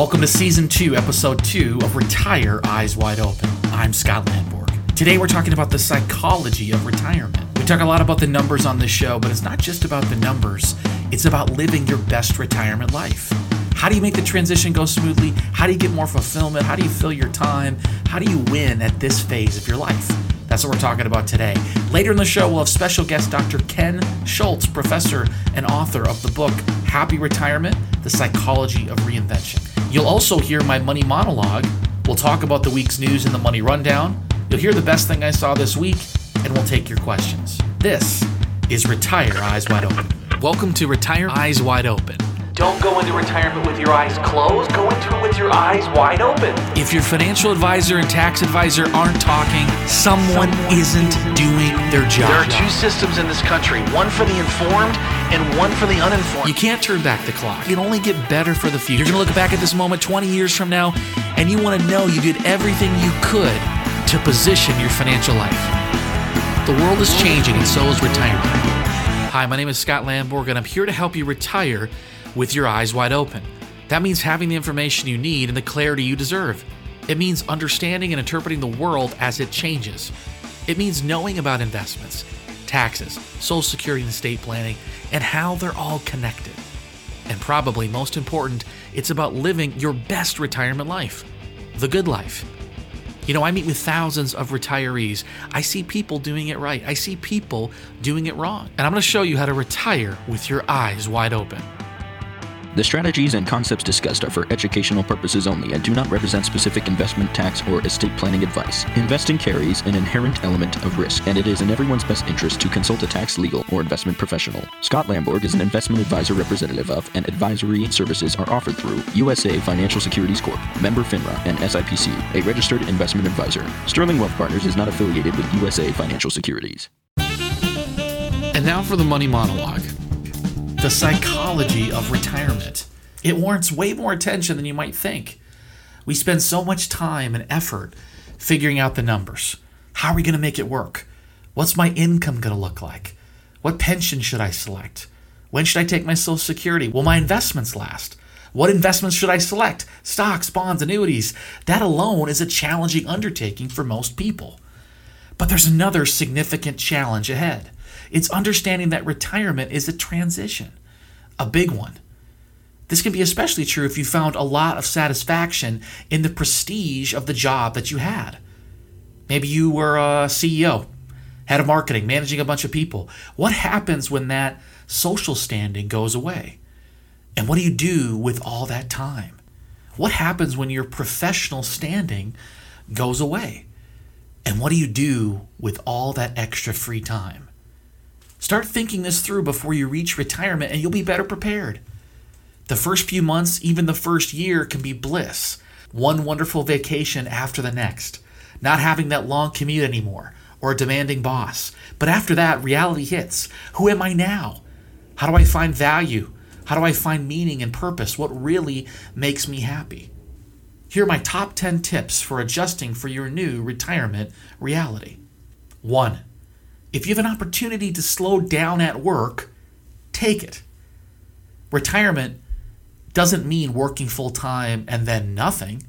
Welcome to Season 2, Episode 2 of Retire Eyes Wide Open. I'm Scott Landborg. Today we're talking about the psychology of retirement. We talk a lot about the numbers on this show, but it's not just about the numbers, it's about living your best retirement life. How do you make the transition go smoothly? How do you get more fulfillment? How do you fill your time? How do you win at this phase of your life? That's what we're talking about today. Later in the show, we'll have special guest Dr. Ken Shultz, professor and author of the book Happy Retirement The Psychology of Reinvention. You'll also hear my money monologue. We'll talk about the week's news in the money rundown. You'll hear the best thing I saw this week, and we'll take your questions. This is Retire Eyes Wide Open. Welcome to Retire Eyes Wide Open. Don't go into retirement with your eyes closed. Go into it with your eyes wide open. If your financial advisor and tax advisor aren't talking, someone, isn't doing their job. There are two systems in this country one for the informed and one for the uninformed. You can't turn back the clock. You can only get better for the future. You're going to look back at this moment 20 years from now, and you want to know you did everything you could to position your financial life. The world is changing, and so is retirement. Hi, my name is Scott Landborg, and I'm here to help you retire with your eyes wide open. That means having the information you need and the clarity you deserve. It means understanding and interpreting the world as it changes. It means knowing about investments, taxes, social security and estate planning, and how they're all connected. And probably most important, it's about living your best retirement life the good life. You know, I meet with thousands of retirees. I see people doing it right, I see people doing it wrong. And I'm going to show you how to retire with your eyes wide open. The strategies and concepts discussed are for educational purposes only and do not represent specific investment, tax, or estate planning advice. Investing carries an inherent element of risk, and it is in everyone's best interest to consult a tax, legal, or investment professional. Scott Landborg is an investment advisor representative of, and advisory services are offered through USA Financial Securities Corp., member FINRA, and SIPC, a registered investment advisor. Sterling Wealth Partners is not affiliated with USA Financial Securities. And now for the money monologue the psychology of retirement. It warrants way more attention than you might think. We spend so much time and effort figuring out the numbers. How are we going to make it work? What's my income going to look like? What pension should I select? When should I take my Social Security? Will my investments last? What investments should I select? Stocks, bonds, annuities. That alone is a challenging undertaking for most people. But there's another significant challenge ahead. It's understanding that retirement is a transition, a big one. This can be especially true if you found a lot of satisfaction in the prestige of the job that you had. Maybe you were a CEO, head of marketing, managing a bunch of people. What happens when that social standing goes away? And what do you do with all that time? What happens when your professional standing goes away? And what do you do with all that extra free time? Start thinking this through before you reach retirement and you'll be better prepared. The first few months, even the first year, can be bliss. One wonderful vacation after the next. Not having that long commute anymore or a demanding boss. But after that, reality hits. Who am I now? How do I find value? How do I find meaning and purpose? What really makes me happy? Here are my top 10 tips for adjusting for your new retirement reality. 1. If you have an opportunity to slow down at work, take it. Retirement doesn't mean working full time and then nothing.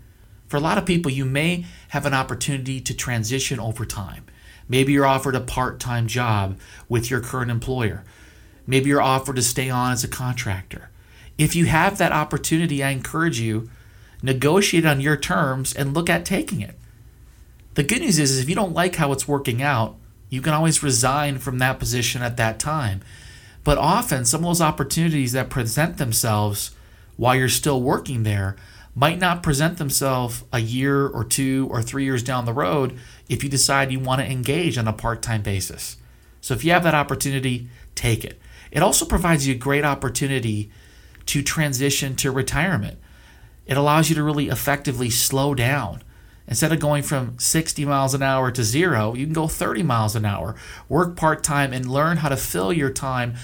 For a lot of people, you may have an opportunity to transition over time. Maybe you're offered a part time job with your current employer. Maybe you're offered to stay on as a contractor. If you have that opportunity, I encourage you negotiate on your terms and look at taking it. The good news is, is if you don't like how it's working out, you can always resign from that position at that time. But often, some of those opportunities that present themselves while you're still working there might not present themselves a year or two or three years down the road if you decide you want to engage on a part time basis. So, if you have that opportunity, take it. It also provides you a great opportunity to transition to retirement. It allows you to really effectively slow down Instead of going from 60 miles an hour to zero, you can go 30 miles an hour. Work part time and learn how to fill your time.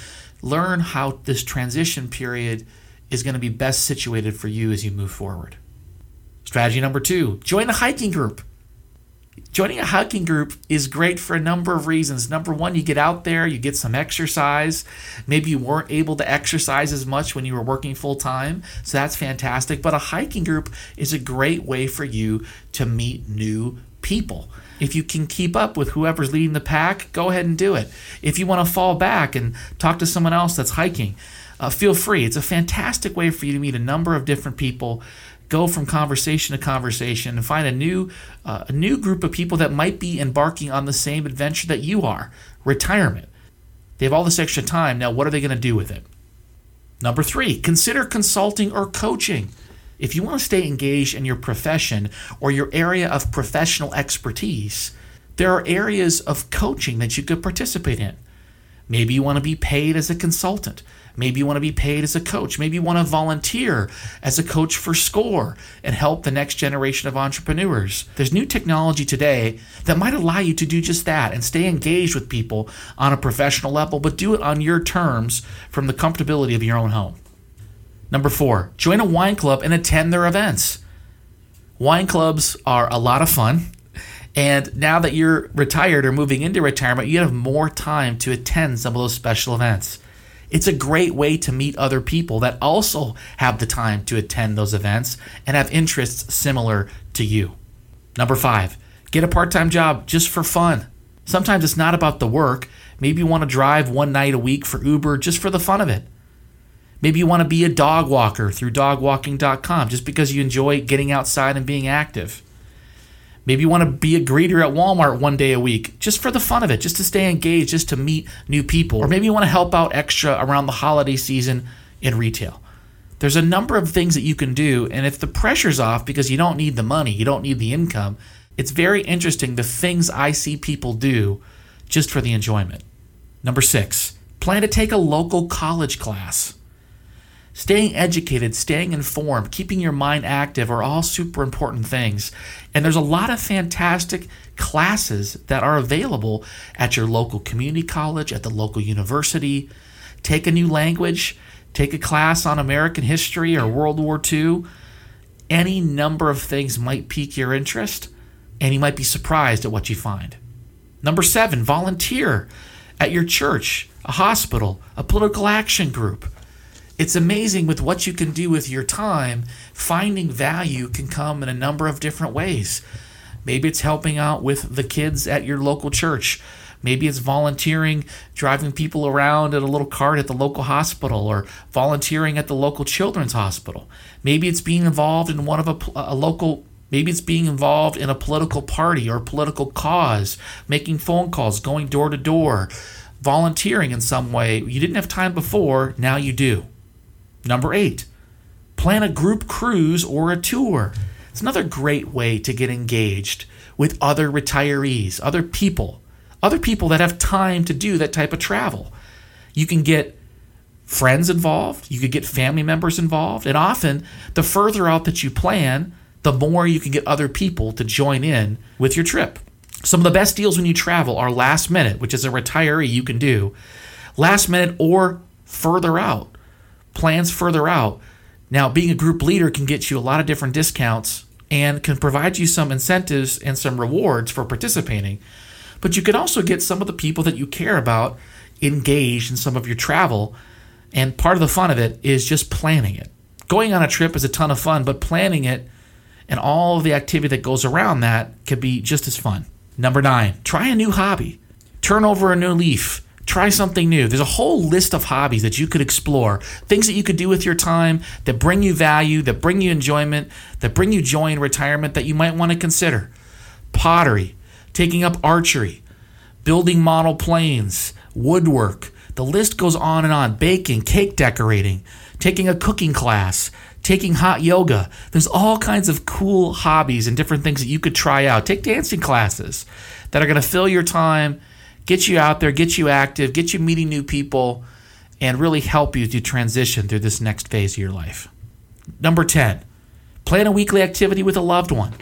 Learn how this transition period is going to be best situated for you as you move forward. Strategy number two join a hiking group. Joining a hiking group is great for a number of reasons. Number one, you get out there, you get some exercise. Maybe you weren't able to exercise as much when you were working full time, so that's fantastic. But a hiking group is a great way for you to meet new people. If you can keep up with whoever's leading the pack, go ahead and do it. If you want to fall back and talk to someone else that's hiking, uh, feel free. It's a fantastic way for you to meet a number of different people go from conversation to conversation and find a new uh, a new group of people that might be embarking on the same adventure that you are retirement. They have all this extra time. Now what are they going to do with it? Number three consider consulting or coaching. If you want to stay engaged in your profession or your area of professional expertise there are areas of coaching that you could participate in. Maybe you want to be paid as a consultant Maybe you want to be paid as a coach. Maybe you want to volunteer as a coach for SCORE and help the next generation of entrepreneurs. There's new technology today that might allow you to do just that and stay engaged with people on a professional level, but do it on your terms from the comfortability of your own home. Number four, join a wine club and attend their events. Wine clubs are a lot of fun. And now that you're retired or moving into retirement, you have more time to attend some of those special events. It's a great way to meet other people that also have the time to attend those events and have interests similar to you. Number five, get a part time job just for fun. Sometimes it's not about the work. Maybe you want to drive one night a week for Uber just for the fun of it. Maybe you want to be a dog walker through dogwalking.com just because you enjoy getting outside and being active. Maybe you want to be a greeter at Walmart one day a week just for the fun of it, just to stay engaged, just to meet new people. Or maybe you want to help out extra around the holiday season in retail. There's a number of things that you can do, and if the pressure's off because you don't need the money, you don't need the income, it's very interesting the things I see people do just for the enjoyment. Number six, plan to take a local college class. Staying educated, staying informed, keeping your mind active are all super important things. And there's a lot of fantastic classes that are available at your local community college, at the local university. Take a new language, take a class on American history or World War II. Any number of things might pique your interest, and you might be surprised at what you find. Number seven, volunteer at your church, a hospital, a political action group it's amazing with what you can do with your time. Finding value can come in a number of different ways. Maybe it's helping out with the kids at your local church. Maybe it's volunteering, driving people around in a little cart at the local hospital or volunteering at the local children's hospital. Maybe it's being involved in one of a, a local Maybe it's being involved in a political party or political cause, making phone calls, going door to door, volunteering in some way. You didn't have time before, now you do. Number eight, plan a group cruise or a tour. It's another great way to get engaged with other retirees, other people, other people that have time to do that type of travel. You can get friends involved, you could get family members involved, and often the further out that you plan, the more you can get other people to join in with your trip. Some of the best deals when you travel are last minute, which is a retiree you can do, last minute or further out plans further out. Now, being a group leader can get you a lot of different discounts and can provide you some incentives and some rewards for participating. But you can also get some of the people that you care about engaged in some of your travel. And part of the fun of it is just planning it. Going on a trip is a ton of fun, but planning it and all the activity that goes around that can be just as fun. Number nine, try a new hobby. Turn over a new leaf. Try something new. There's a whole list of hobbies that you could explore, things that you could do with your time that bring you value, that bring you enjoyment, that bring you joy in retirement that you might want to consider. Pottery, taking up archery, building model planes, woodwork. The list goes on and on. Baking, cake decorating, taking a cooking class, taking hot yoga. There's all kinds of cool hobbies and different things that you could try out. Take dancing classes that are going to fill your time get you out there, get you active, get you meeting new people, and really help you to transition through this next phase of your life. Number 10, plan a weekly activity with a loved one.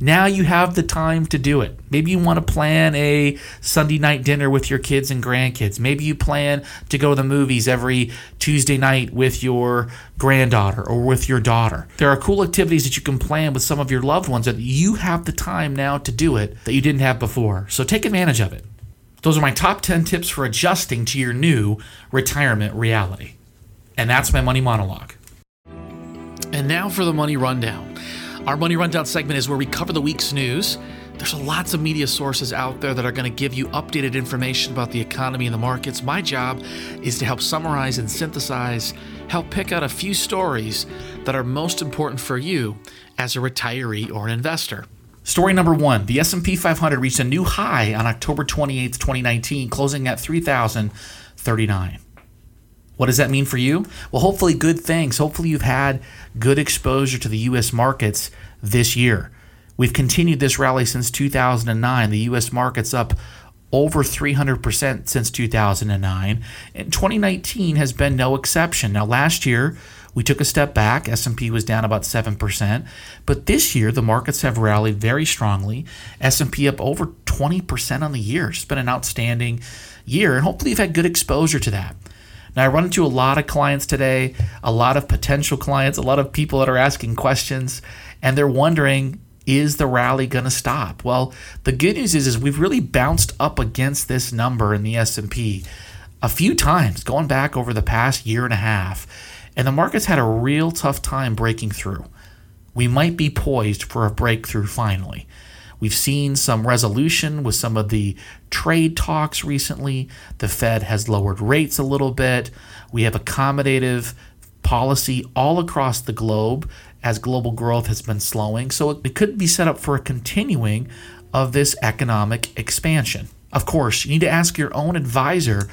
Now you have the time to do it. Maybe you want to plan a Sunday night dinner with your kids and grandkids. Maybe you plan to go to the movies every Tuesday night with your granddaughter or with your daughter. There are cool activities that you can plan with some of your loved ones that you have the time now to do it that you didn't have before. So take advantage of it. Those are my top 10 tips for adjusting to your new retirement reality. And that's my money monologue. And now for the money rundown. Our money rundown segment is where we cover the week's news. There's lots of media sources out there that are going to give you updated information about the economy and the markets. My job is to help summarize and synthesize, help pick out a few stories that are most important for you as a retiree or an investor. Story number one: The S&P 500 reached a new high on October 28, 2019, closing at 3,039. What does that mean for you? Well, hopefully, good things. Hopefully, you've had good exposure to the U.S. markets this year. We've continued this rally since 2009. The U.S. market's up over 300% since 2009, and 2019 has been no exception. Now, last year we took a step back. S&P was down about 7%, but this year the markets have rallied very strongly. S&P up over 20% on the year. It's been an outstanding year, and hopefully you've had good exposure to that. Now, I run into a lot of clients today, a lot of potential clients, a lot of people that are asking questions, and they're wondering, is the rally going to stop? Well, the good news is, is we've really bounced up against this number in the S&P a few times going back over the past year and a half, and the market's had a real tough time breaking through. We might be poised for a breakthrough finally. We've seen some resolution with some of the trade talks recently. The Fed has lowered rates a little bit. We have accommodative policy all across the globe as global growth has been slowing. So it could be set up for a continuing of this economic expansion. Of course, you need to ask your own advisor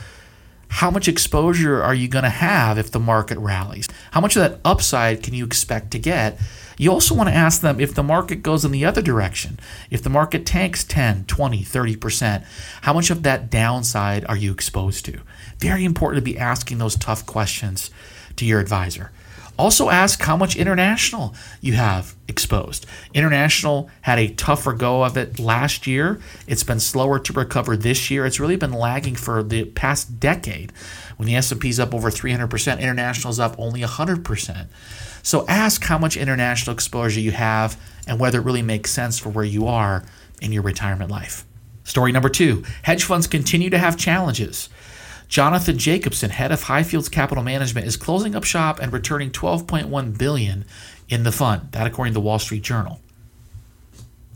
how much exposure are you going to have if the market rallies? How much of that upside can you expect to get? You also want to ask them if the market goes in the other direction, if the market tanks 10, 20, 30%, how much of that downside are you exposed to? Very important to be asking those tough questions to your advisor. Also, ask how much international you have exposed. International had a tougher go of it last year. It's been slower to recover this year. It's really been lagging for the past decade. When the S&P is up over 300%, international is up only 100%. So ask how much international exposure you have and whether it really makes sense for where you are in your retirement life. Story number two hedge funds continue to have challenges. Jonathan Jacobson, head of Highfields Capital Management, is closing up shop and returning 12.1 billion in the fund. That according to the Wall Street Journal.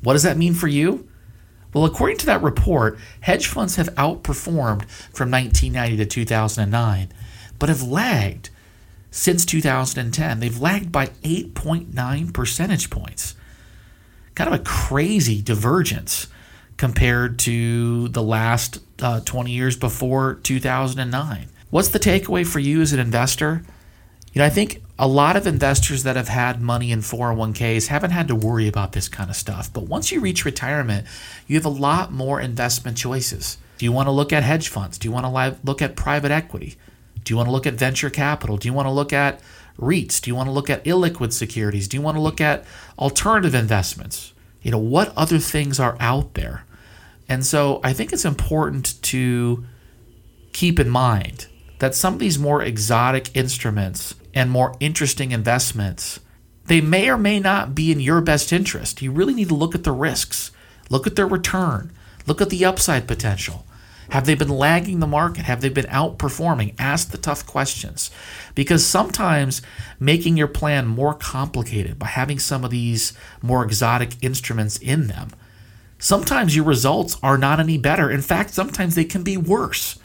What does that mean for you? Well, according to that report, hedge funds have outperformed from 1990 to 2009, but have lagged since 2010. They've lagged by 8.9 percentage points. Kind of a crazy divergence compared to the last uh, 20 years before 2009. What's the takeaway for you as an investor? You know, I think a lot of investors that have had money in 401ks haven't had to worry about this kind of stuff. But once you reach retirement, you have a lot more investment choices. Do you want to look at hedge funds? Do you want to look at private equity? Do you want to look at venture capital? Do you want to look at REITs? Do you want to look at illiquid securities? Do you want to look at alternative investments? You know, what other things are out there? And so I think it's important to keep in mind that some of these more exotic instruments and more interesting investments, they may or may not be in your best interest. You really need to look at the risks, look at their return, look at the upside potential. Have they been lagging the market? Have they been outperforming? Ask the tough questions. Because sometimes making your plan more complicated by having some of these more exotic instruments in them sometimes your results are not any better. In fact, sometimes they can be worse.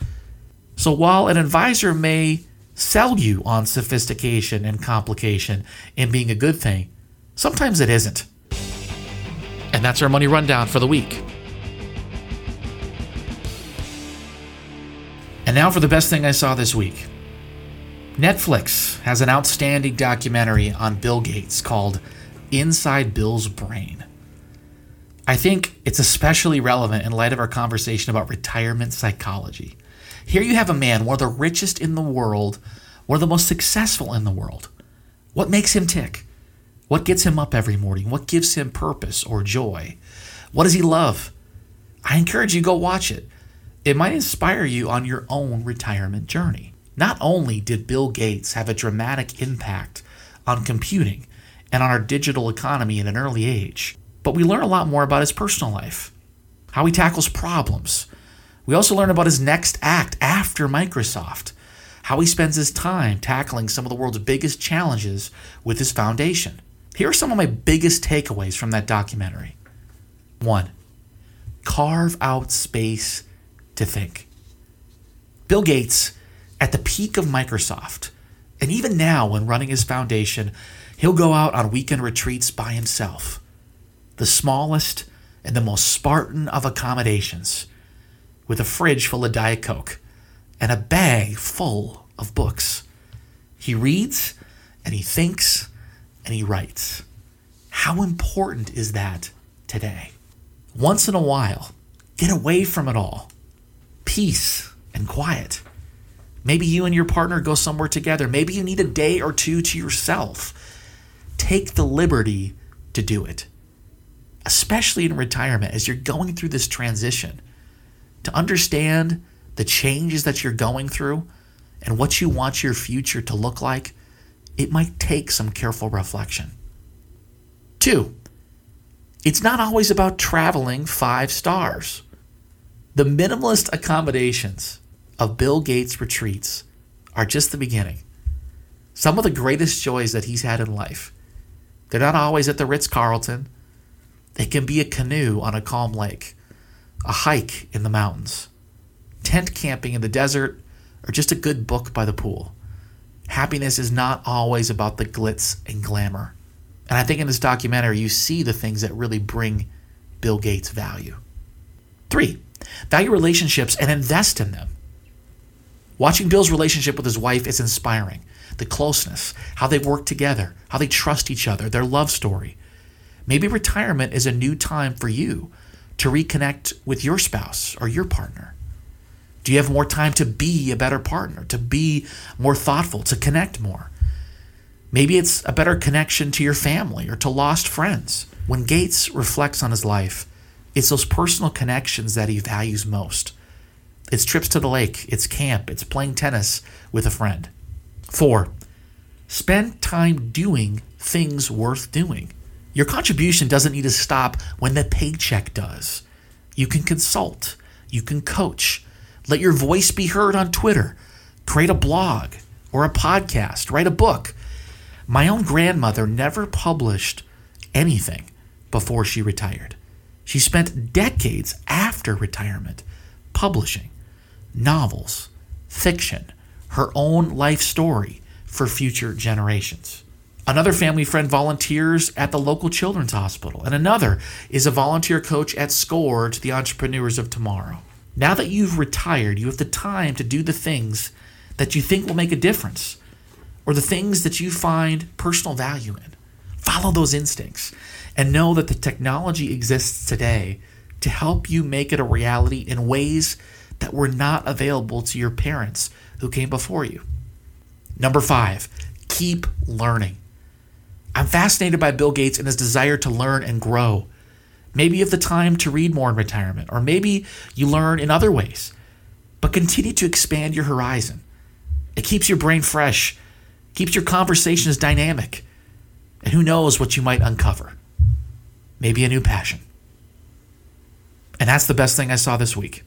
So while an advisor may sell you on sophistication and complication and being a good thing, sometimes it isn't. And that's our money rundown for the week. And now for the best thing I saw this week. Netflix has an outstanding documentary on Bill Gates called Inside Bill's Brain. I think it's especially relevant in light of our conversation about retirement psychology. Here you have a man, one of the richest in the world, one of the most successful in the world. What makes him tick? What gets him up every morning? What gives him purpose or joy? What does he love? I encourage you go watch it. It might inspire you on your own retirement journey. Not only did Bill Gates have a dramatic impact on computing and on our digital economy at an early age, but we learn a lot more about his personal life, how he tackles problems. We also learn about his next act after Microsoft, how he spends his time tackling some of the world's biggest challenges with his foundation. Here are some of my biggest takeaways from that documentary. One, carve out space to think. Bill Gates, at the peak of Microsoft, and even now when running his foundation, he'll go out on weekend retreats by himself. The smallest and the most Spartan of accommodations, with a fridge full of Diet Coke and a bag full of books. He reads and he thinks and he writes. How important is that today? Once in a while, get away from it all. Peace and quiet. Maybe you and your partner go somewhere together. Maybe you need a day or two to yourself. Take the liberty to do it, especially in retirement as you're going through this transition. To understand the changes that you're going through and what you want your future to look like, it might take some careful reflection. Two, it's not always about traveling five stars. The minimalist accommodations of Bill Gates' retreats are just the beginning. Some of the greatest joys that he's had in life. They're not always at the Ritz Carlton. They can be a canoe on a calm lake, a hike in the mountains, tent camping in the desert, or just a good book by the pool. Happiness is not always about the glitz and glamour. And I think in this documentary, you see the things that really bring Bill Gates value. Three, value relationships and invest in them. Watching Bill's relationship with his wife is inspiring. The closeness, how they work together, how they trust each other, their love story. Maybe retirement is a new time for you to reconnect with your spouse or your partner. Do you have more time to be a better partner, to be more thoughtful, to connect more? Maybe it's a better connection to your family or to lost friends. When Gates reflects on his life, it's those personal connections that he values most. It's trips to the lake, it's camp, it's playing tennis with a friend. Four, spend time doing things worth doing. Your contribution doesn't need to stop when the paycheck does. You can consult, you can coach, let your voice be heard on Twitter, create a blog or a podcast, write a book. My own grandmother never published anything before she retired. She spent decades after retirement publishing novels, fiction, her own life story for future generations. Another family friend volunteers at the local children's hospital, and another is a volunteer coach at SCORE to the entrepreneurs of tomorrow. Now that you've retired, you have the time to do the things that you think will make a difference or the things that you find personal value in. Follow those instincts and know that the technology exists today to help you make it a reality in ways that were not available to your parents who came before you. Number five, keep learning. I'm fascinated by Bill Gates and his desire to learn and grow. Maybe you have the time to read more in retirement, or maybe you learn in other ways. But continue to expand your horizon. It keeps your brain fresh, keeps your conversations dynamic, and who knows what you might uncover. Maybe a new passion. And that's the best thing I saw this week.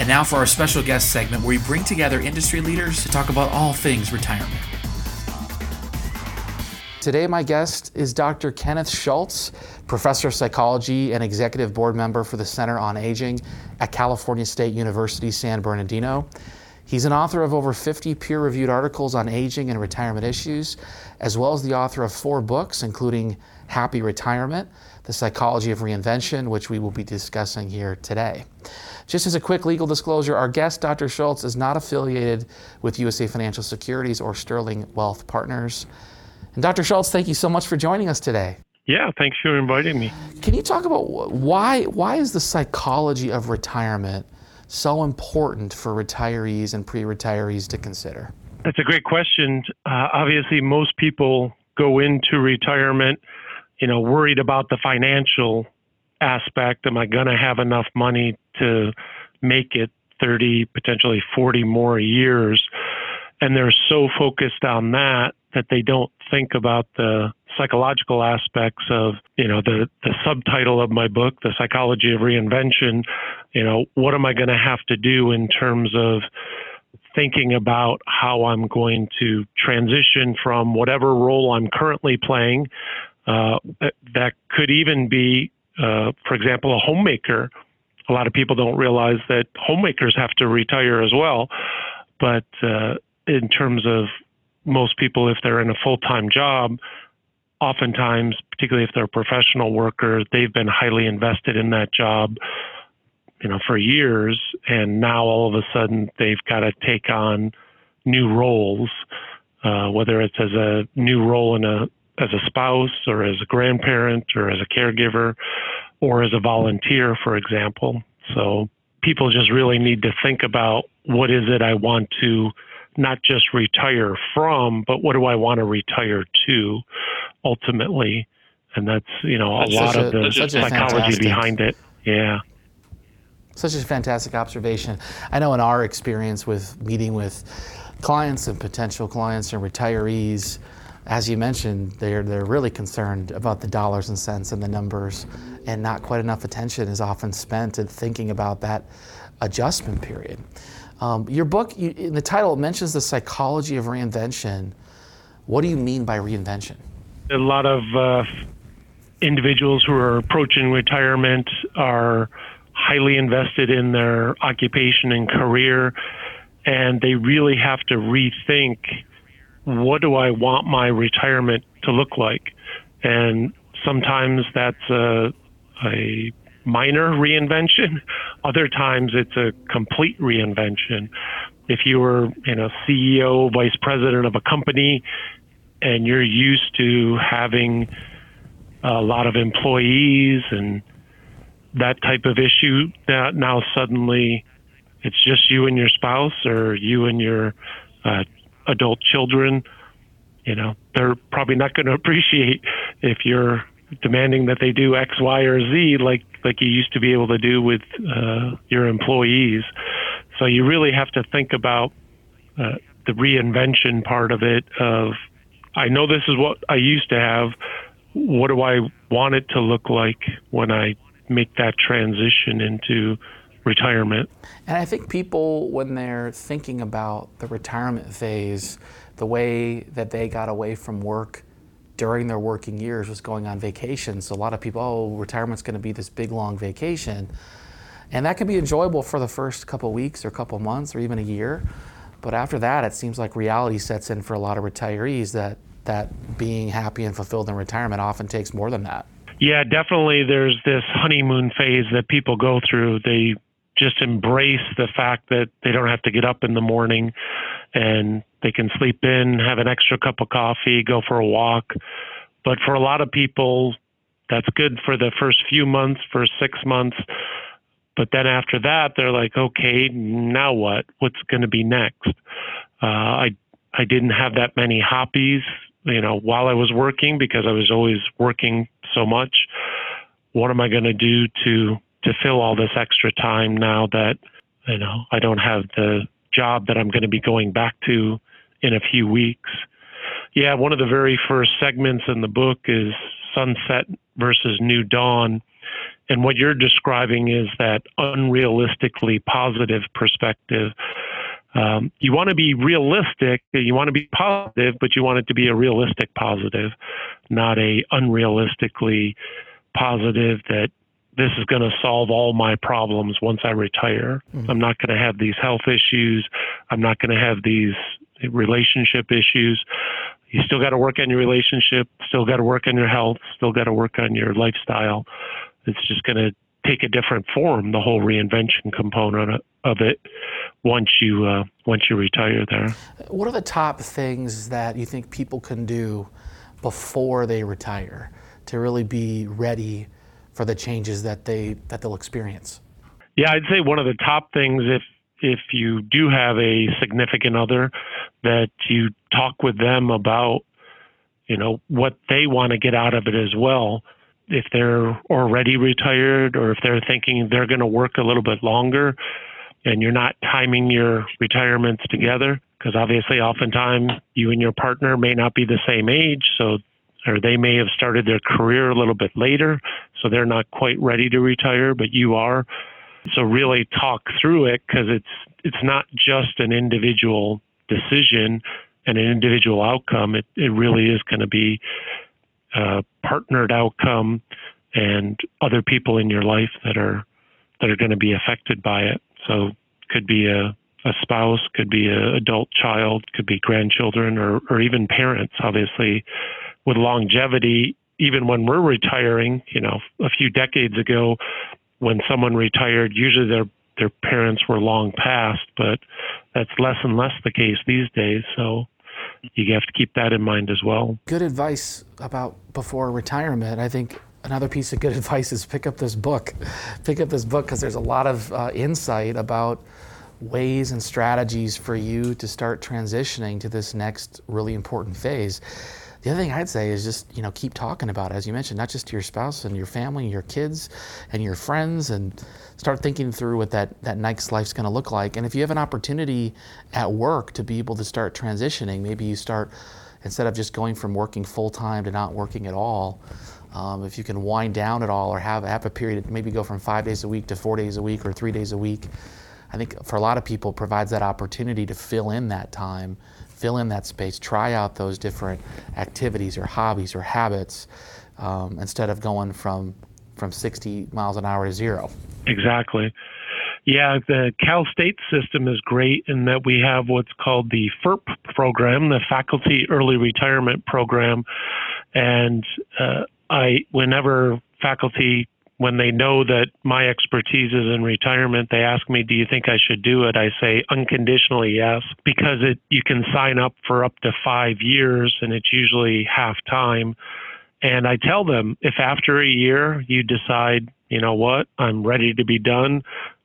And now for our special guest segment where we bring together industry leaders to talk about all things retirement. Today, my guest is Dr. Kenneth Shultz, professor of psychology and executive board member for the Center on Aging at California State University, San Bernardino. He's an author of over 50 peer reviewed articles on aging and retirement issues, as well as the author of four books, including Happy Retirement, The Psychology of Reinvention, which we will be discussing here today. Just as a quick legal disclosure, our guest, Dr. Shultz, is not affiliated with USA Financial Securities or Sterling Wealth Partners. And Dr. Shultz, thank you so much for joining us today. Yeah, thanks for inviting me. Can you talk about why why is the psychology of retirement so important for retirees and pre-retirees to consider? That's a great question. Uh, obviously, most people go into retirement, you know, worried about the financial aspect. Am I going to have enough money to make it 30, potentially 40 more years? And they're so focused on that that they don't think about the psychological aspects of, you know, the, the subtitle of my book, The Psychology of Reinvention. You know, what am I going to have to do in terms of thinking about how I'm going to transition from whatever role I'm currently playing. Uh, that could even be, uh, for example, a homemaker. A lot of people don't realize that homemakers have to retire as well. But uh, in terms of most people, if they're in a full time job, oftentimes, particularly if they're a professional worker, they've been highly invested in that job, you know, for years, and now all of a sudden they've got to take on new roles, uh, whether it's as a new role in a as a spouse or as a grandparent or as a caregiver or as a volunteer, for example. So people just really need to think about what is it I want to not just retire from, but what do I want to retire to ultimately? And that's, you know, a that's lot of a, the psychology behind it. Yeah. Such a fantastic observation. I know in our experience with meeting with clients and potential clients and retirees, as you mentioned, they're, they're really concerned about the dollars and cents and the numbers, and not quite enough attention is often spent in thinking about that adjustment period. Um, your book, you, in the title, it mentions the psychology of reinvention. What do you mean by reinvention? A lot of uh, individuals who are approaching retirement are highly invested in their occupation and career, and they really have to rethink what do I want my retirement to look like? And sometimes that's a, a minor reinvention. Other times it's a complete reinvention. If you were, you know, CEO, vice president of a company, and you're used to having a lot of employees and that type of issue, that now suddenly it's just you and your spouse or you and your uh, adult children. You know, they're probably not going to appreciate if you're demanding that they do X, Y, or Z like like you used to be able to do with uh, your employees. So you really have to think about uh, the reinvention part of it. Of I know this is what I used to have. What do I want it to look like when I make that transition into retirement? And I think people, when they're thinking about the retirement phase, the way that they got away from work during their working years was going on vacation. So a lot of people, oh, retirement's going to be this big long vacation. And that can be enjoyable for the first couple weeks or couple months or even a year. But after that, it seems like reality sets in for a lot of retirees that that being happy and fulfilled in retirement often takes more than that. Yeah, definitely there's this honeymoon phase that people go through. They just embrace the fact that they don't have to get up in the morning and they can sleep in, have an extra cup of coffee, go for a walk. But for a lot of people, that's good for the first few months, first six months. But then after that, they're like, okay, now what? What's going to be next? Uh, I I didn't have that many hobbies, you know, while I was working because I was always working so much. What am I going to do to to fill all this extra time now that you know I don't have the job that I'm going to be going back to in a few weeks. Yeah, one of the very first segments in the book is sunset versus new dawn. And what you're describing is that unrealistically positive perspective. Um, you want to be realistic, you want to be positive, but you want it to be a realistic positive, not a unrealistically positive that this is going to solve all my problems once I retire. Mm-hmm. I'm not going to have these health issues. I'm not going to have these relationship issues. You still got to work on your relationship, still got to work on your health, still got to work on your lifestyle. It's just going to take a different form, the whole reinvention component of it once you uh, once you retire there. What are the top things that you think people can do before they retire to really be ready for the changes that they that they'll experience? Yeah, I'd say one of the top things if if you do have a significant other that you talk with them about you know, what they want to get out of it as well. If they're already retired or if they're thinking they're going to work a little bit longer and you're not timing your retirements together, because obviously, oftentimes you and your partner may not be the same age. So, or they may have started their career a little bit later. So they're not quite ready to retire, but you are. So really talk through it because it's it's not just an individual decision and an individual outcome. It it really is going to be a partnered outcome and other people in your life that are that are going to be affected by it. So could be a a spouse, could be an adult child, could be grandchildren, or or even parents. Obviously, with longevity, even when we're retiring, you know, a few decades ago, when someone retired, usually their their parents were long past, but that's less and less the case these days. So you have to keep that in mind as well. Good advice about before retirement. I think another piece of good advice is pick up this book. Pick up this book because there's a lot of uh, insight about ways and strategies for you to start transitioning to this next really important phase. The other thing I'd say is just, you know, keep talking about it, as you mentioned, not just to your spouse and your family and your kids and your friends and start thinking through what that, that next life's going to look like. And if you have an opportunity at work to be able to start transitioning, maybe you start, instead of just going from working full time to not working at all, um, if you can wind down at all or have, have a period, maybe go from five days a week to four days a week or three days a week, I think for a lot of people provides that opportunity to fill in that time fill in that space, try out those different activities or hobbies or habits um, instead of going from from 60 miles an hour to zero. Exactly. Yeah, the Cal State system is great in that we have what's called the FERP program, the Faculty Early Retirement Program, and uh, I, whenever faculty when they know that my expertise is in retirement, they ask me, "Do you think I should do it?" I say unconditionally yes, because it you can sign up for up to 5 years and it's usually half time. And I tell them if after a year you decide, you know what, I'm ready to be done,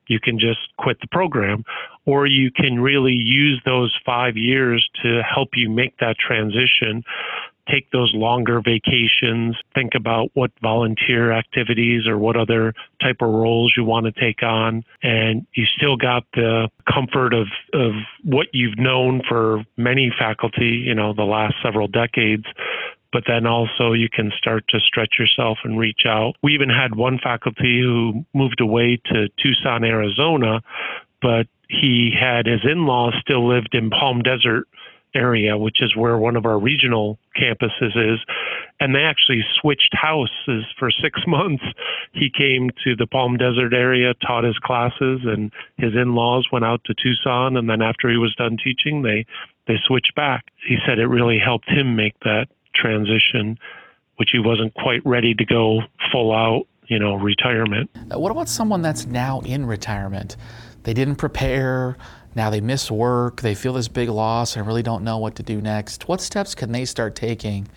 you can just quit the program or you can really use those 5 years to help you make that transition take those longer vacations, think about what volunteer activities or what other type of roles you want to take on. And you still got the comfort of, of what you've known for many faculty, you know, the last several decades. But then also you can start to stretch yourself and reach out. We even had one faculty who moved away to Tucson, Arizona, but he had his in laws still lived in Palm Desert, area, which is where one of our regional campuses is. And they actually switched houses for six months. He came to the Palm Desert area, taught his classes, and his in laws went out to Tucson. And then after he was done teaching, they, they switched back. He said it really helped him make that transition, which he wasn't quite ready to go full out, you know, retirement. What about someone that's now in retirement? They didn't prepare now they miss work, they feel this big loss and really don't know what to do next. What steps can they start taking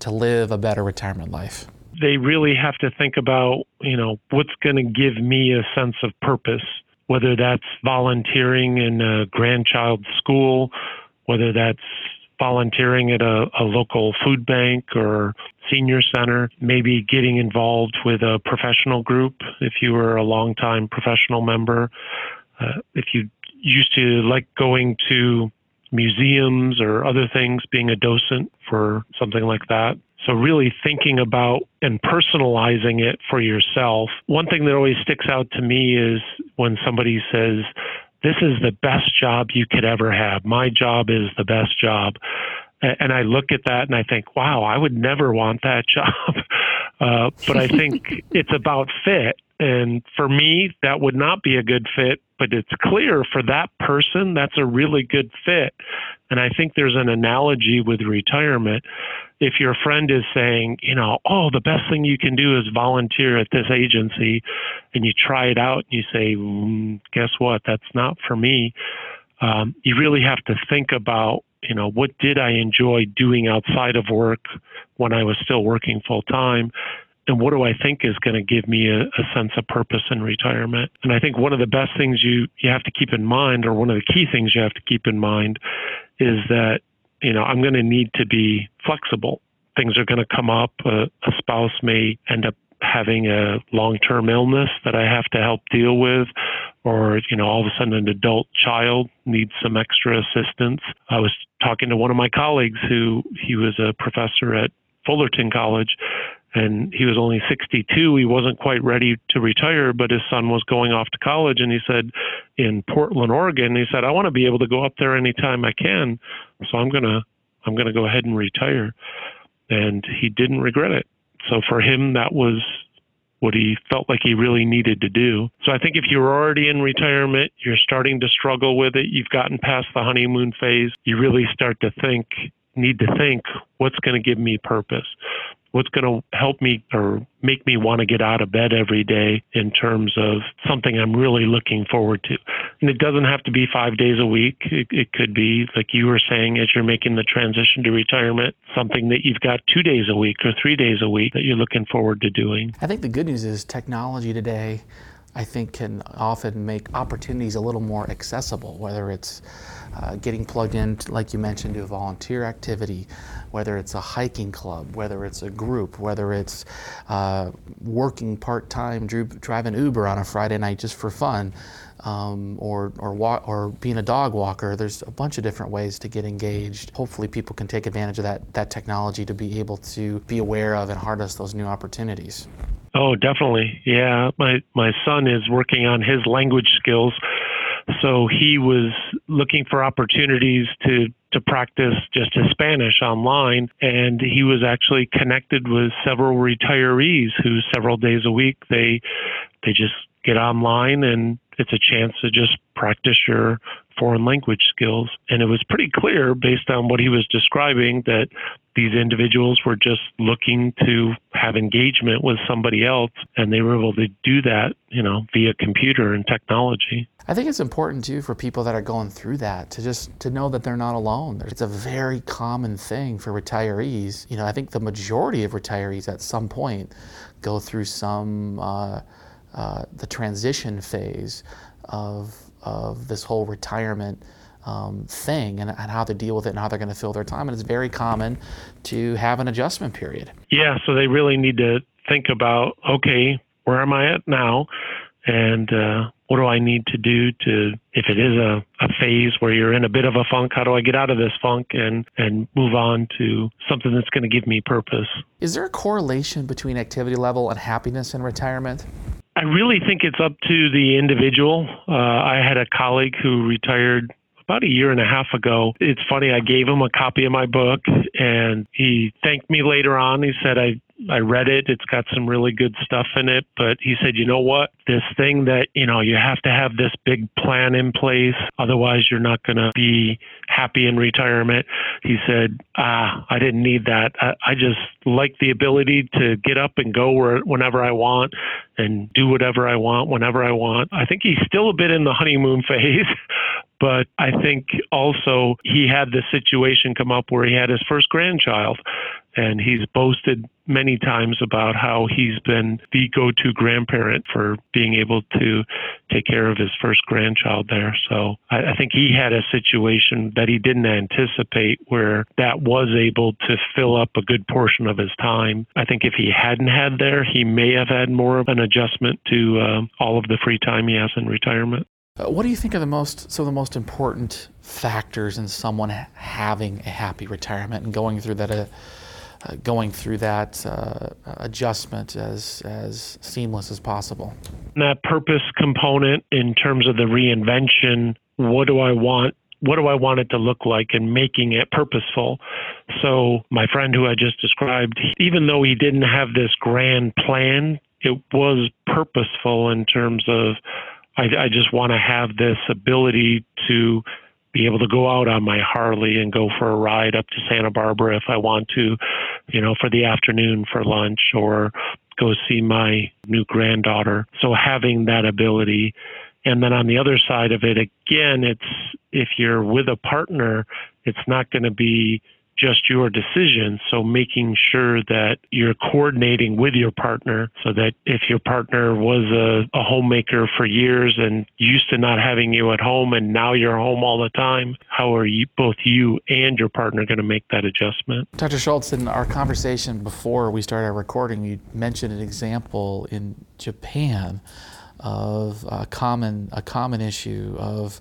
to live a better retirement life? They really have to think about, you know, what's going to give me a sense of purpose, whether that's volunteering in a grandchild's school, whether that's volunteering at a, a local food bank or senior center, maybe getting involved with a professional group if you were a longtime professional member. Uh, if you used to like going to museums or other things, being a docent for something like that. So, really thinking about and personalizing it for yourself. One thing that always sticks out to me is when somebody says, This is the best job you could ever have. My job is the best job. And I look at that and I think, wow, I would never want that job. Uh, but I think it's about fit. And for me, that would not be a good fit but it's clear for that person that's a really good fit. And I think there's an analogy with retirement. If your friend is saying, you know, oh, the best thing you can do is volunteer at this agency, and you try it out and you say, mm, guess what? That's not for me. Um, you really have to think about, you know, what did I enjoy doing outside of work when I was still working full time? And what do I think is going to give me a, a, sense of purpose in retirement? And I think one of the best things you, you have to keep in mind, or one of the key things you have to keep in mind, is that, you know, I'm going to need to be flexible. things are going to come up. a spouse may end up having a long-term illness that I have to help deal with, or you know, all of a sudden an adult child needs some extra assistance. I was talking to one of my colleagues who he was a professor at Fullerton College, and he was only 62. He wasn't quite ready to retire, but his son was going off to college, and he said in Portland, Oregon, he said, "I want to be able to go up there anytime I can, so I'm gonna I'm gonna go ahead and retire." And he didn't regret it. So for him, that was what he felt like he really needed to do. So I think if you're already in retirement, you're starting to struggle with it, you've gotten past the honeymoon phase, you really start to think, need to think, what's going to give me purpose? What's going to help me or make me want to get out of bed every day in terms of something I'm really looking forward to. And it doesn't have to be five days a week. It, it, could be, like you were saying, as you're making the transition to retirement, something that you've got two days a week or three days a week that you're looking forward to doing. I think the good news is technology today. I think can often make opportunities a little more accessible, whether it's uh, getting plugged in, like you mentioned, to a volunteer activity, whether it's a hiking club, whether it's a group, whether it's uh, working part time, driving Uber on a Friday night just for fun. Um, or or or being a dog walker. There's a bunch of different ways to get engaged. Hopefully, people can take advantage of that that technology to be able to be aware of and harness those new opportunities. Oh, definitely. Yeah, my my son is working on his language skills so he was looking for opportunities to to practice just his Spanish online, and he was actually connected with several retirees who several days a week they they just get online and it's a chance to just practice your foreign language skills. And it was pretty clear based on what he was describing that these individuals were just looking to have engagement with somebody else and they were able to do that, you know, via computer and technology. I think it's important too for people that are going through that to just to know that they're not alone. It's a very common thing for retirees. You know, I think the majority of retirees at some point go through some uh, uh, the transition phase of of this whole retirement um, thing and, and, how to deal with it and how they're going to fill their time. And it's very common to have an adjustment period. Yeah, so they really need to think about okay, where am I at now? And uh, what do I need to do to, if it is a, a phase where you're in a bit of a funk, how do I get out of this funk and, and move on to something that's going to give me purpose? Is there a correlation between activity level and happiness in retirement? I really think it's up to the individual. Uh, I had a colleague who retired about a year and a half ago. It's funny, I gave him a copy of my book and he thanked me later on. He said, I I read it. It's got some really good stuff in it. But he said, you know what? This thing that, you know, you have to have this big plan in place. Otherwise, you're not going to be happy in retirement. He said, ah, I didn't need that. I, I just like the ability to get up and go where, whenever I want and do whatever I want whenever I want. I think he's still a bit in the honeymoon phase, but I think also he had the situation come up where he had his first grandchild and he's boasted many times about how he's been the go-to grandparent for being able to take care of his first grandchild there. So I, I, think he had a situation that he didn't anticipate where that was able to fill up a good portion of his time. I think if he hadn't had there, he may have had more of an adjustment to uh, all of the free time he has in retirement. Uh, what do you think are the most some of the most important factors in someone having a happy retirement and going through that? Uh, uh, going through that uh, adjustment as as seamless as possible. That purpose component in terms of the reinvention. What do I want? What do I want it to look like and making it purposeful? So, my friend who I just described, even though he didn't have this grand plan, it was purposeful in terms of I, I just want to have this ability to be able to go out on my Harley and go for a ride up to Santa Barbara if I want to, you know, for the afternoon for lunch or go see my new granddaughter. So having that ability. And then on the other side of it, again, it's if you're with a partner, it's not going to be just your decision. So making sure that you're coordinating with your partner so that if your partner was a, a homemaker for years and used to not having you at home and now you're home all the time, how are you both you and your partner going to make that adjustment? Dr. Shultz, in our conversation before we started our recording, you mentioned an example in Japan of a common a common issue of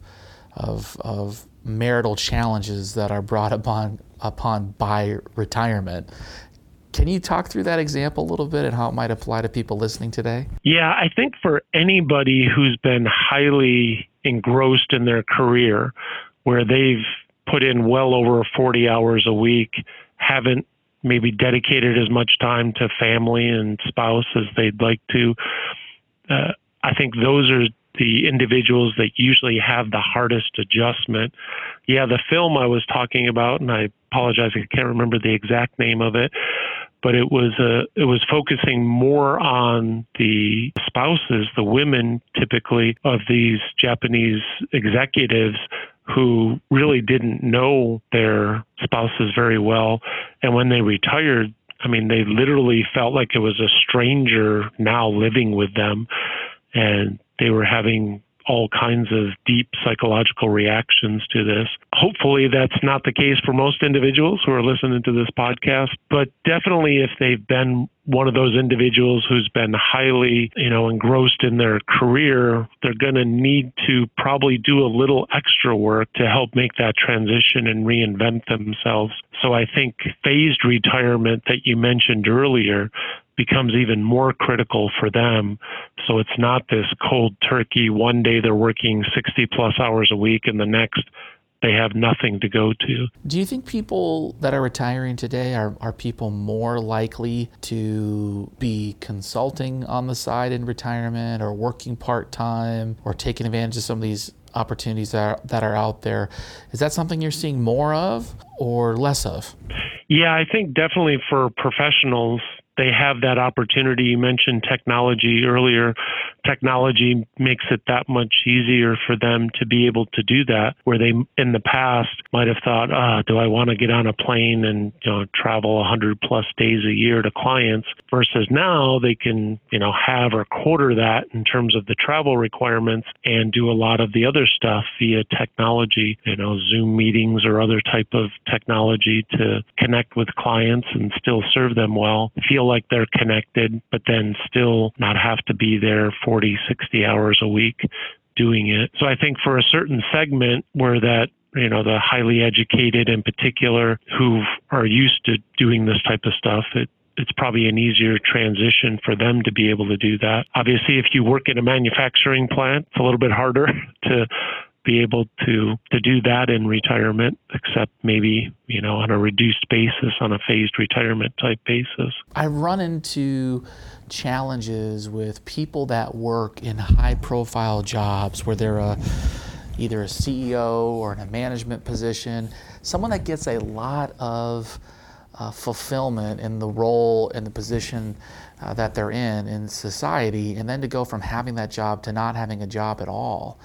of of marital challenges that are brought upon upon by retirement. Can you talk through that example a little bit and how it might apply to people listening today? Yeah, I think for anybody who's been highly engrossed in their career, where they've put in well over 40 hours a week, haven't maybe dedicated as much time to family and spouse as they'd like to, uh, I think those are the individuals that usually have the hardest adjustment. Yeah, the film I was talking about, and I apologize, I can't remember the exact name of it, but it was uh, it was focusing more on the spouses, the women typically of these Japanese executives who really didn't know their spouses very well, and when they retired, I mean, they literally felt like it was a stranger now living with them and they were having all kinds of deep psychological reactions to this. Hopefully, that's not the case for most individuals who are listening to this podcast, but definitely if they've been one of those individuals who's been highly, you know, engrossed in their career, they're going to need to probably do a little extra work to help make that transition and reinvent themselves. So I think phased retirement that you mentioned earlier becomes even more critical for them. So it's not this cold turkey, one day they're working 60 plus hours a week and the next they have nothing to go to. Do you think people that are retiring today are, are people more likely to be consulting on the side in retirement or working part time or taking advantage of some of these opportunities that are, that are out there? Is that something you're seeing more of or less of? Yeah, I think definitely for professionals, they have that opportunity. You mentioned technology earlier. Technology makes it that much easier for them to be able to do that, where they in the past might have thought, ah, do I want to get on a plane and you know travel 100 plus days a year to clients? Versus now they can you know have or quarter that in terms of the travel requirements and do a lot of the other stuff via technology, you know, Zoom meetings or other type of technology to connect with clients and still serve them well. Feel like they're connected, but then still not have to be there 40, 60 hours a week doing it. So I think for a certain segment where that you know the highly educated in particular who are used to doing this type of stuff it it's probably an easier transition for them to be able to do that. Obviously, if you work in a manufacturing plant, it's a little bit harder to be able to to do that in retirement, except maybe you know on a reduced basis, on a phased retirement type basis. I run into challenges with people that work in high profile jobs where they're a either a CEO or in a management position, someone that gets a lot of uh, fulfillment in the role and the position uh, that they're in in society, and then to go from having that job to not having a job at all.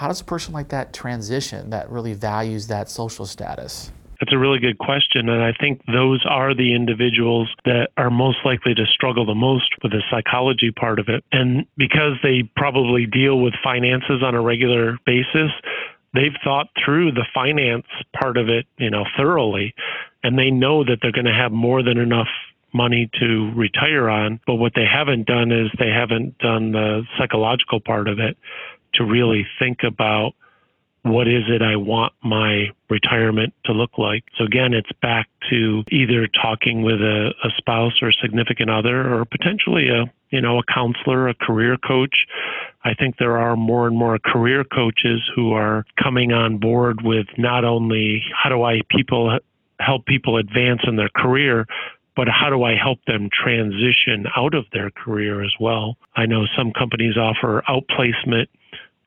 How does a person like that transition that really values that social status? That's a really good question. And I think those are the individuals that are most likely to struggle the most with the psychology part of it. And because they probably deal with finances on a regular basis, they've thought through the finance part of it, you know, thoroughly. And they know that they're going to have more than enough money to retire on. But what they haven't done is they haven't done the psychological part of it to really think about what is it I want my retirement to look like. So again, it's back to either talking with a, a spouse or a significant other or potentially a you know, a counselor, a career coach. I think there are more and more career coaches who are coming on board with not only how do I people help people advance in their career, but how do I help them transition out of their career as well? I know some companies offer outplacement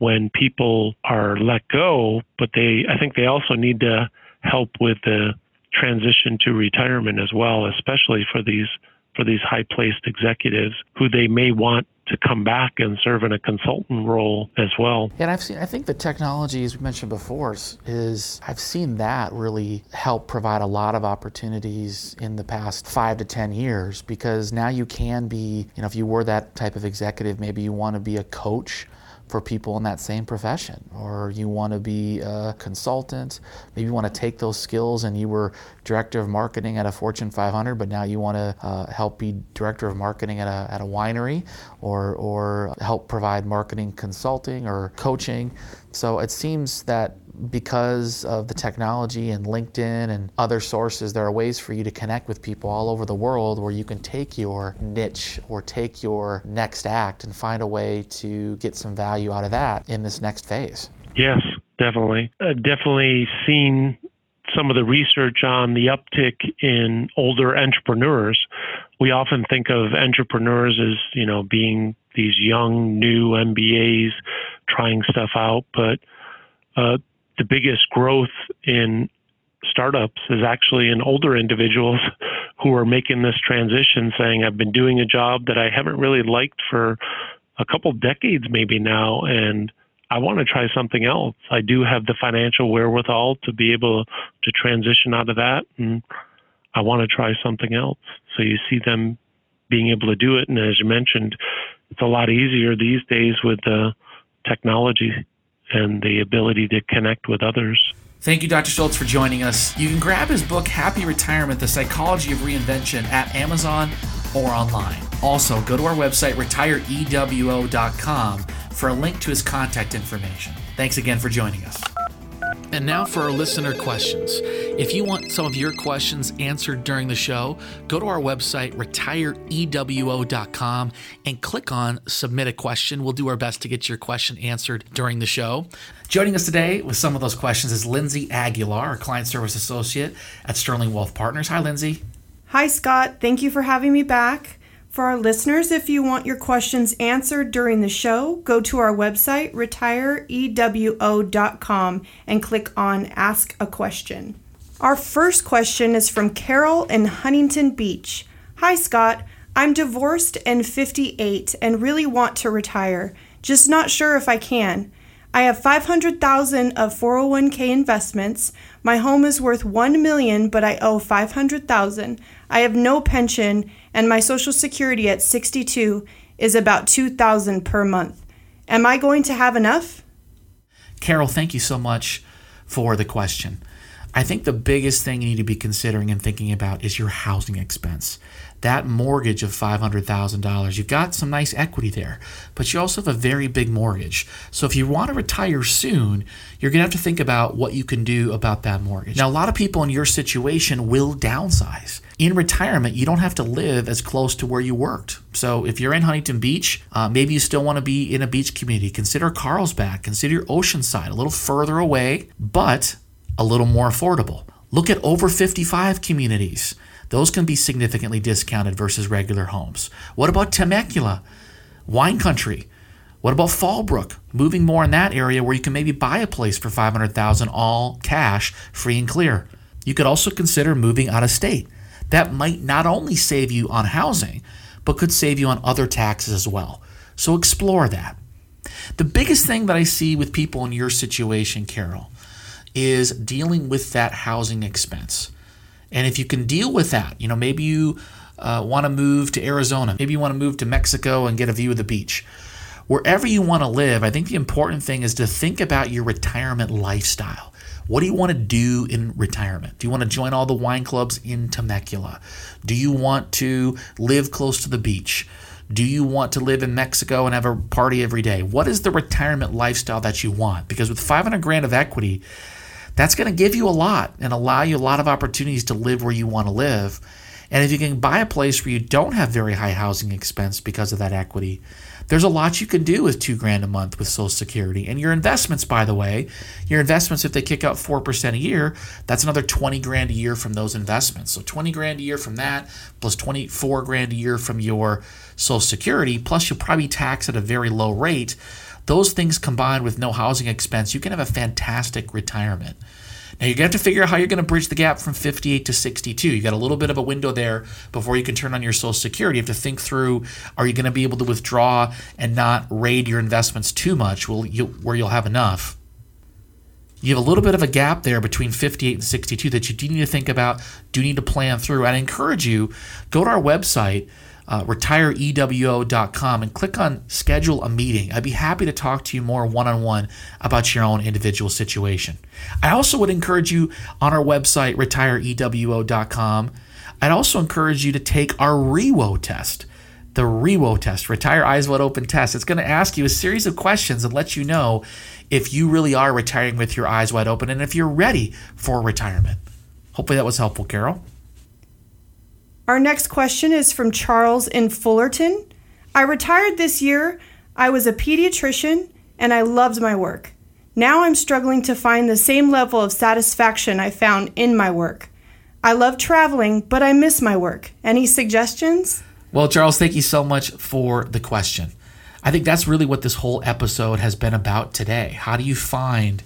when people are let go, but they I think they also need to help with the transition to retirement as well, especially for these for these high placed executives who they may want to come back and serve in a consultant role as well. And I've seen, I think the technology, as we mentioned before, is I've seen that really help provide a lot of opportunities in the past five to 10 years because now you can be, you know, if you were that type of executive, maybe you want to be a coach for people in that same profession, or you want to be a consultant. Maybe you want to take those skills and you were director of marketing at a Fortune 500, but now you want to uh, help be director of marketing at a, at a winery, or, or help provide marketing consulting or coaching. So it seems that because of the technology and LinkedIn and other sources, there are ways for you to connect with people all over the world where you can take your niche or take your next act and find a way to get some value out of that in this next phase. Yes, definitely. Uh, definitely seen some of the research on the uptick in older entrepreneurs. We often think of entrepreneurs as, you know, being these young, new MBAs trying stuff out, but uh, the biggest growth in startups is actually in older individuals who are making this transition saying i've been doing a job that i haven't really liked for a couple decades maybe now and i want to try something else. I do have the financial wherewithal to be able to transition out of that and i want to try something else. So you see them being able to do it and as you mentioned it's a lot easier these days with the technology and the ability to connect with others. Thank you, Dr. Shultz, for joining us. You can grab his book, Happy Retirement The Psychology of Reinvention, at Amazon or online. Also, go to our website, retireewo.com, for a link to his contact information. Thanks again for joining us. And now for our listener questions. If you want some of your questions answered during the show, go to our website, retireewo.com, and click on Submit a Question. We'll do our best to get your question answered during the show. Joining us today with some of those questions is Lindsay Aguilar, our Client Service Associate at Sterling Wealth Partners. Hi, Lindsay. Hi, Scott. Thank you for having me back. For our listeners, if you want your questions answered during the show, go to our website, retireewo.com, and click on Ask a Question. Our first question is from Carol in Huntington Beach. Hi, Scott. I'm divorced and 58 and really want to retire, just not sure if I can. I have 500,000 of 401k investments. My home is worth 1 million, but I owe 500,000. I have no pension and my social security at 62 is about 2000 per month. Am I going to have enough? Carol, thank you so much for the question. I think the biggest thing you need to be considering and thinking about is your housing expense that mortgage of $500,000, you've got some nice equity there, but you also have a very big mortgage. So if you want to retire soon, you're going to have to think about what you can do about that mortgage. Now, a lot of people in your situation will downsize. In retirement, you don't have to live as close to where you worked. So if you're in Huntington Beach, uh, maybe you still want to be in a beach community. Consider Carlsbad, consider Oceanside, a little further away, but a little more affordable. Look at over 55 communities. Those can be significantly discounted versus regular homes. What about Temecula, wine country? What about Fallbrook? Moving more in that area where you can maybe buy a place for 500,000 all cash, free and clear. You could also consider moving out of state. That might not only save you on housing, but could save you on other taxes as well. So explore that. The biggest thing that I see with people in your situation, Carol, is dealing with that housing expense. And if you can deal with that, you know, maybe you uh, want to move to Arizona, maybe you want to move to Mexico and get a view of the beach. Wherever you want to live, I think the important thing is to think about your retirement lifestyle. What do you want to do in retirement? Do you want to join all the wine clubs in Temecula? Do you want to live close to the beach? Do you want to live in Mexico and have a party every day? What is the retirement lifestyle that you want? Because with 500 grand of equity, that's going to give you a lot and allow you a lot of opportunities to live where you want to live. And if you can buy a place where you don't have very high housing expense because of that equity, there's a lot you can do with two grand a month with Social Security. And your investments, by the way, your investments, if they kick out 4% a year, that's another 20 grand a year from those investments. So 20 grand a year from that, plus 24 grand a year from your Social Security, plus you'll probably tax at a very low rate those things combined with no housing expense, you can have a fantastic retirement. Now you're going to have to figure out how you're going to bridge the gap from 58 to 62. You got a little bit of a window there before you can turn on your Social Security. You have to think through: Are you going to be able to withdraw and not raid your investments too much, will you, where you'll have enough? You have a little bit of a gap there between 58 and 62 that you do need to think about, do need to plan through. I encourage you go to our website uh, retireewo.com and click on schedule a meeting. I'd be happy to talk to you more one on one about your own individual situation. I also would encourage you on our website, retireewo.com. I'd also encourage you to take our REWO test. The REWO test, Retire Eyes Wide Open test. It's going to ask you a series of questions and let you know if you really are retiring with your eyes wide open and if you're ready for retirement. Hopefully that was helpful, Carol. Our next question is from Charles in Fullerton. I retired this year. I was a pediatrician and I loved my work. Now I'm struggling to find the same level of satisfaction I found in my work. I love traveling, but I miss my work. Any suggestions? Well, Charles, thank you so much for the question. I think that's really what this whole episode has been about today. How do you find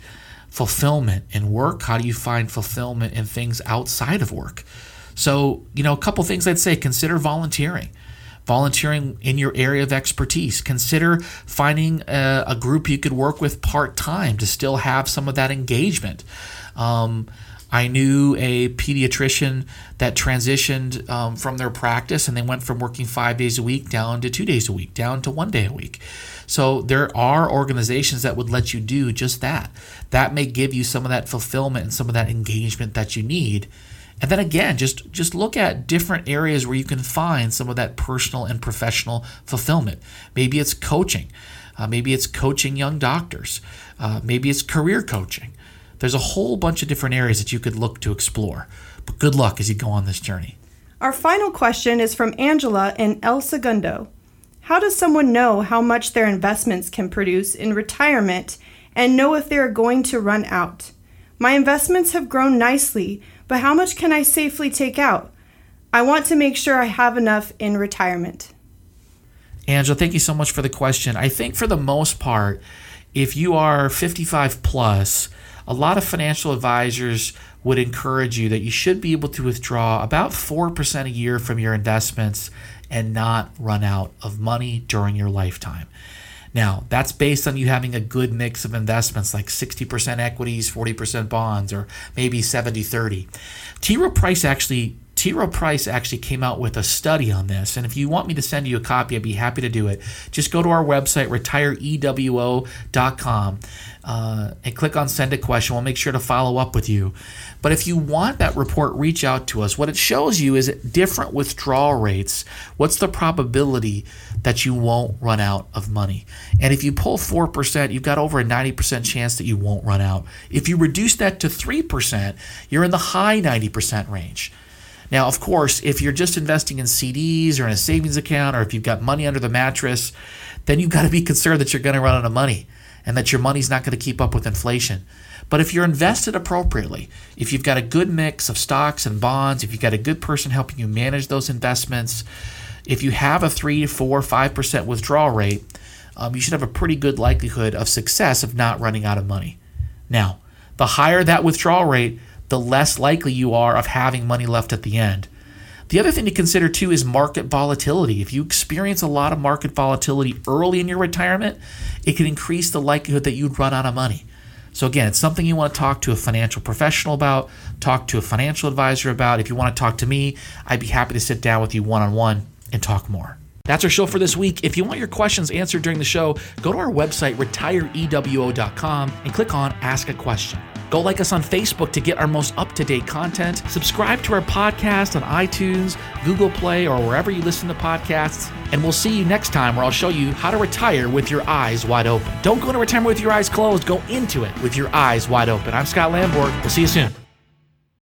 fulfillment in work? How do you find fulfillment in things outside of work? So, you know, a couple things I'd say consider volunteering. Volunteering in your area of expertise. Consider finding a, a group you could work with part time to still have some of that engagement. Um, I knew a pediatrician that transitioned um, from their practice and they went from working five days a week down to two days a week, down to one day a week. So there are organizations that would let you do just that. That may give you some of that fulfillment and some of that engagement that you need and then again, just just look at different areas where you can find some of that personal and professional fulfillment. Maybe it's coaching. Uh, maybe it's coaching young doctors. Uh, maybe it's career coaching. There's a whole bunch of different areas that you could look to explore. But good luck as you go on this journey. Our final question is from Angela in El Segundo. How does someone know how much their investments can produce in retirement and know if they are going to run out? My investments have grown nicely, but how much can I safely take out? I want to make sure I have enough in retirement. Angela, thank you so much for the question. I think for the most part, if you are 55 plus, a lot of financial advisors would encourage you that you should be able to withdraw about 4% a year from your investments and not run out of money during your lifetime. Now, that's based on you having a good mix of investments like 60% equities, 40% bonds, or maybe 70 30. T. Rowe Price actually T. Rowe Price actually came out with a study on this. And if you want me to send you a copy, I'd be happy to do it. Just go to our website, retireewo.com, uh, and click on send a question. We'll make sure to follow up with you. But if you want that report, reach out to us. What it shows you is different withdrawal rates. What's the probability that you won't run out of money? And if you pull 4%, you've got over a 90% chance that you won't run out. If you reduce that to 3%, you're in the high 90% range. Now, of course, if you're just investing in CDs or in a savings account, or if you've got money under the mattress, then you've got to be concerned that you're going to run out of money and that your money's not going to keep up with inflation. But if you're invested appropriately, if you've got a good mix of stocks and bonds, if you've got a good person helping you manage those investments, if you have a 3, 4, 5% withdrawal rate, um, you should have a pretty good likelihood of success of not running out of money. Now, the higher that withdrawal rate, the less likely you are of having money left at the end. The other thing to consider too is market volatility. If you experience a lot of market volatility early in your retirement, it can increase the likelihood that you'd run out of money. So, again, it's something you want to talk to a financial professional about, talk to a financial advisor about. If you want to talk to me, I'd be happy to sit down with you one on one and talk more. That's our show for this week. If you want your questions answered during the show, go to our website, retireewo.com, and click on Ask a Question. Go like us on Facebook to get our most up to date content. Subscribe to our podcast on iTunes, Google Play, or wherever you listen to podcasts. And we'll see you next time where I'll show you how to retire with your eyes wide open. Don't go into retirement with your eyes closed, go into it with your eyes wide open. I'm Scott Landborg. We'll see you soon.